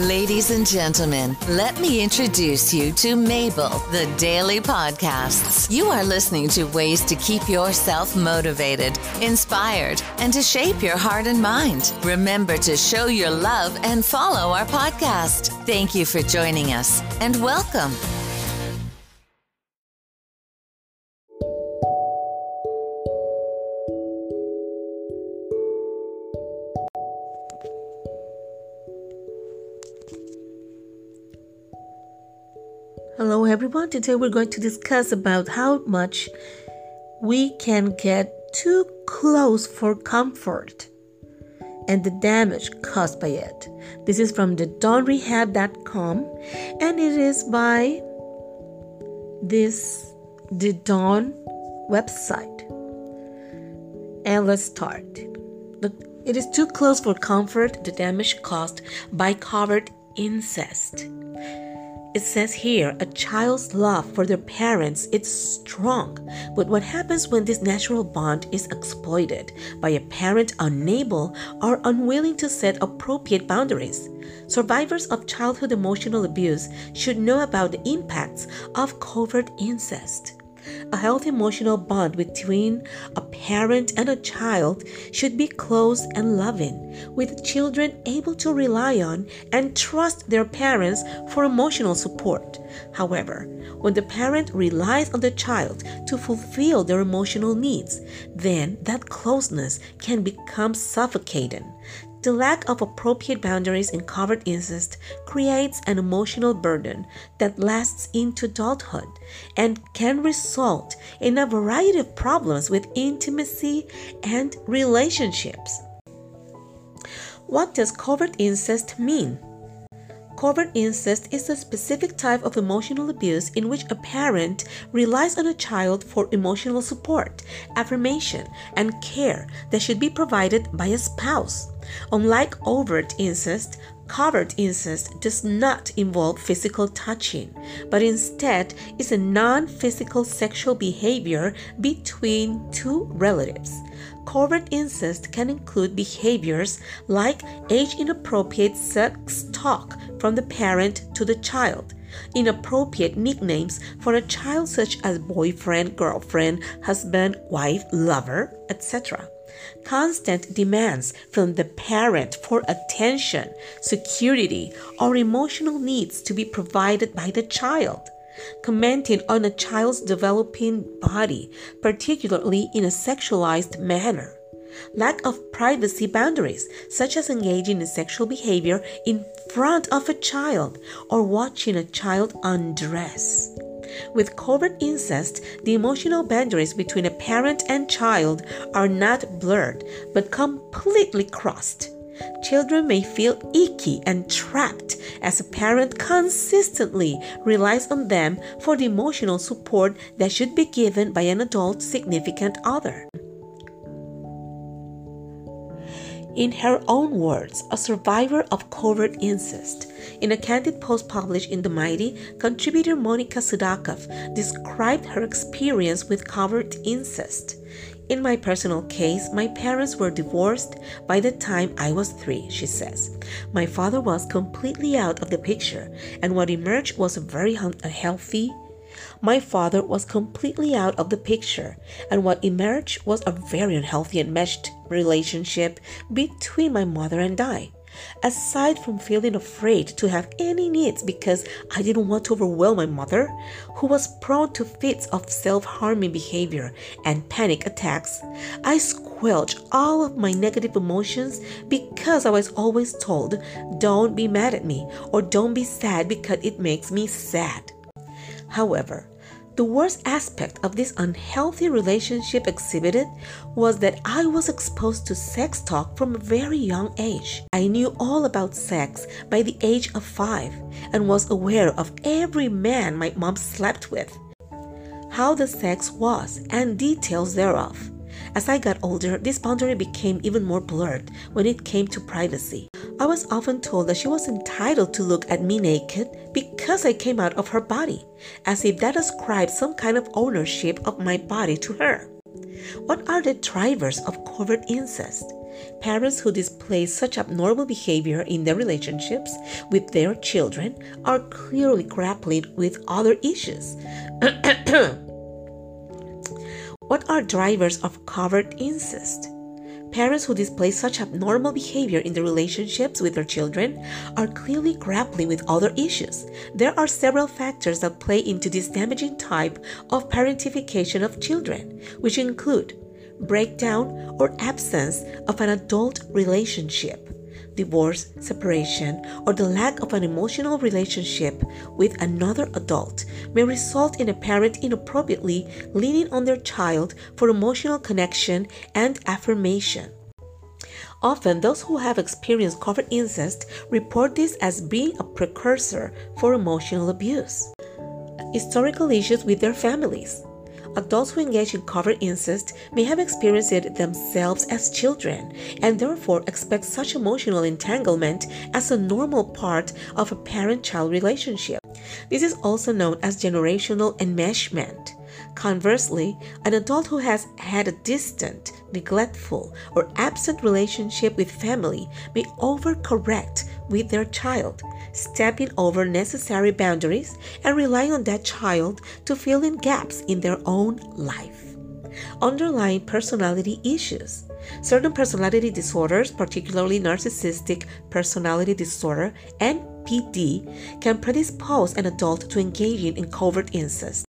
Ladies and gentlemen, let me introduce you to Mabel, the Daily Podcasts. You are listening to ways to keep yourself motivated, inspired, and to shape your heart and mind. Remember to show your love and follow our podcast. Thank you for joining us and welcome. Everyone. Today we're going to discuss about how much we can get too close for comfort and the damage caused by it. This is from the dawnrehab.com and it is by this the Dawn website. And let's start. It is too close for comfort, the damage caused by covert incest. It says here, a child's love for their parents is strong, but what happens when this natural bond is exploited by a parent unable or unwilling to set appropriate boundaries? Survivors of childhood emotional abuse should know about the impacts of covert incest. A healthy emotional bond between a parent and a child should be close and loving, with children able to rely on and trust their parents for emotional support. However, when the parent relies on the child to fulfill their emotional needs, then that closeness can become suffocating. The lack of appropriate boundaries in covert incest creates an emotional burden that lasts into adulthood and can result in a variety of problems with intimacy and relationships. What does covert incest mean? Covert incest is a specific type of emotional abuse in which a parent relies on a child for emotional support, affirmation, and care that should be provided by a spouse. Unlike overt incest, covert incest does not involve physical touching, but instead is a non physical sexual behavior between two relatives. Covert incest can include behaviors like age inappropriate sex talk from the parent to the child, inappropriate nicknames for a child, such as boyfriend, girlfriend, husband, wife, lover, etc. Constant demands from the parent for attention, security, or emotional needs to be provided by the child commenting on a child's developing body, particularly in a sexualized manner. Lack of privacy boundaries, such as engaging in sexual behavior in front of a child or watching a child undress. With covert incest, the emotional boundaries between a parent and child are not blurred but completely crossed. Children may feel icky and trapped as a parent consistently relies on them for the emotional support that should be given by an adult significant other. In her own words, a survivor of covert incest, in a candid post published in The Mighty, contributor Monica Sudakov described her experience with covert incest. In my personal case, my parents were divorced by the time I was three, she says. My father was completely out of the picture, and what emerged was a very unhealthy. Uh, my father was completely out of the picture, and what emerged was a very unhealthy and meshed relationship between my mother and I. Aside from feeling afraid to have any needs because I didn't want to overwhelm my mother, who was prone to fits of self harming behavior and panic attacks, I squelched all of my negative emotions because I was always told, don't be mad at me or don't be sad because it makes me sad. However, the worst aspect of this unhealthy relationship exhibited was that I was exposed to sex talk from a very young age. I knew all about sex by the age of five and was aware of every man my mom slept with, how the sex was, and details thereof. As I got older, this boundary became even more blurred when it came to privacy. I was often told that she was entitled to look at me naked because I came out of her body, as if that ascribed some kind of ownership of my body to her. What are the drivers of covert incest? Parents who display such abnormal behavior in their relationships with their children are clearly grappling with other issues. what are drivers of covert incest? Parents who display such abnormal behavior in their relationships with their children are clearly grappling with other issues. There are several factors that play into this damaging type of parentification of children, which include breakdown or absence of an adult relationship, divorce, separation, or the lack of an emotional relationship with another adult may result in a parent inappropriately leaning on their child for emotional connection and affirmation. Often, those who have experienced covert incest report this as being a precursor for emotional abuse. Historical issues with their families. Adults who engage in covert incest may have experienced it themselves as children and therefore expect such emotional entanglement as a normal part of a parent child relationship. This is also known as generational enmeshment. Conversely, an adult who has had a distant, neglectful, or absent relationship with family may overcorrect with their child, stepping over necessary boundaries and relying on that child to fill in gaps in their own life. Underlying personality issues. Certain personality disorders, particularly narcissistic personality disorder, NPD, can predispose an adult to engaging in covert incest.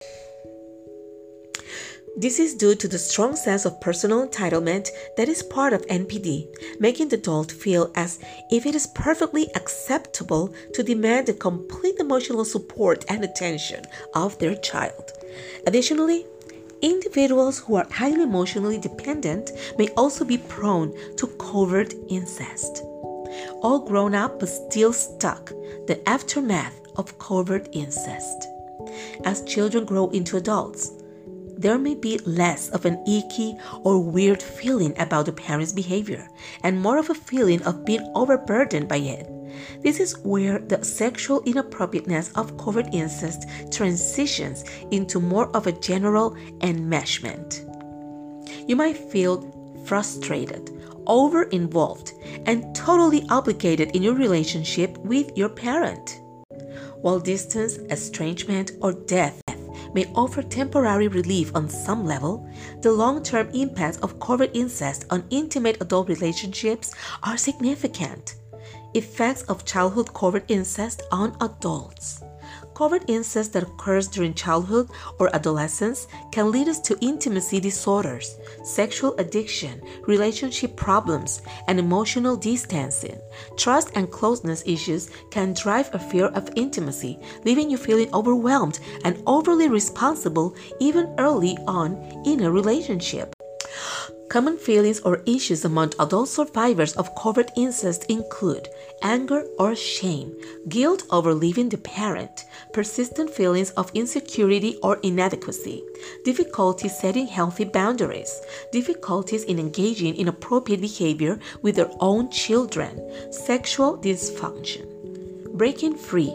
This is due to the strong sense of personal entitlement that is part of NPD, making the adult feel as if it is perfectly acceptable to demand the complete emotional support and attention of their child. Additionally, individuals who are highly emotionally dependent may also be prone to covert incest. All grown up but still stuck, the aftermath of covert incest. As children grow into adults, there may be less of an icky or weird feeling about the parent's behavior and more of a feeling of being overburdened by it. This is where the sexual inappropriateness of covert incest transitions into more of a general enmeshment. You might feel frustrated, over involved, and totally obligated in your relationship with your parent. While distance, estrangement, or death may offer temporary relief on some level, the long term impacts of covert incest on intimate adult relationships are significant. Effects of childhood covert incest on adults. Covert incest that occurs during childhood or adolescence can lead us to intimacy disorders, sexual addiction, relationship problems, and emotional distancing. Trust and closeness issues can drive a fear of intimacy, leaving you feeling overwhelmed and overly responsible even early on in a relationship. Common feelings or issues among adult survivors of covert incest include anger or shame, guilt over leaving the parent, persistent feelings of insecurity or inadequacy, difficulty setting healthy boundaries, difficulties in engaging in appropriate behavior with their own children, sexual dysfunction. Breaking free,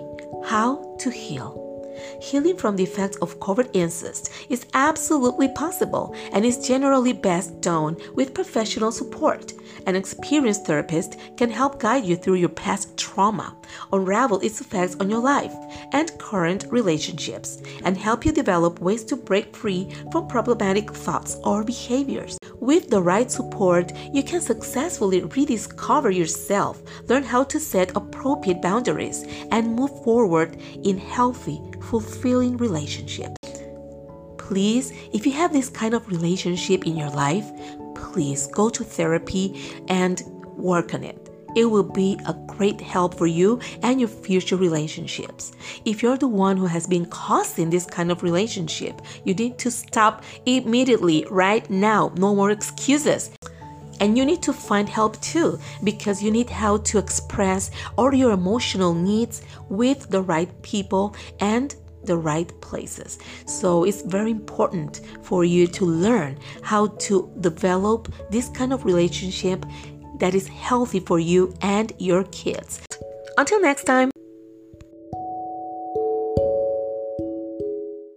how to heal. Healing from the effects of covert incest is absolutely possible and is generally best done with professional support. An experienced therapist can help guide you through your past trauma, unravel its effects on your life and current relationships, and help you develop ways to break free from problematic thoughts or behaviors. With the right support, you can successfully rediscover yourself, learn how to set appropriate boundaries, and move forward in healthy, fulfilling relationships. Please, if you have this kind of relationship in your life, please go to therapy and work on it. It will be a great help for you and your future relationships. If you're the one who has been causing this kind of relationship, you need to stop immediately, right now. No more excuses. And you need to find help too because you need how to express all your emotional needs with the right people and the right places. So it's very important for you to learn how to develop this kind of relationship that is healthy for you and your kids. Until next time.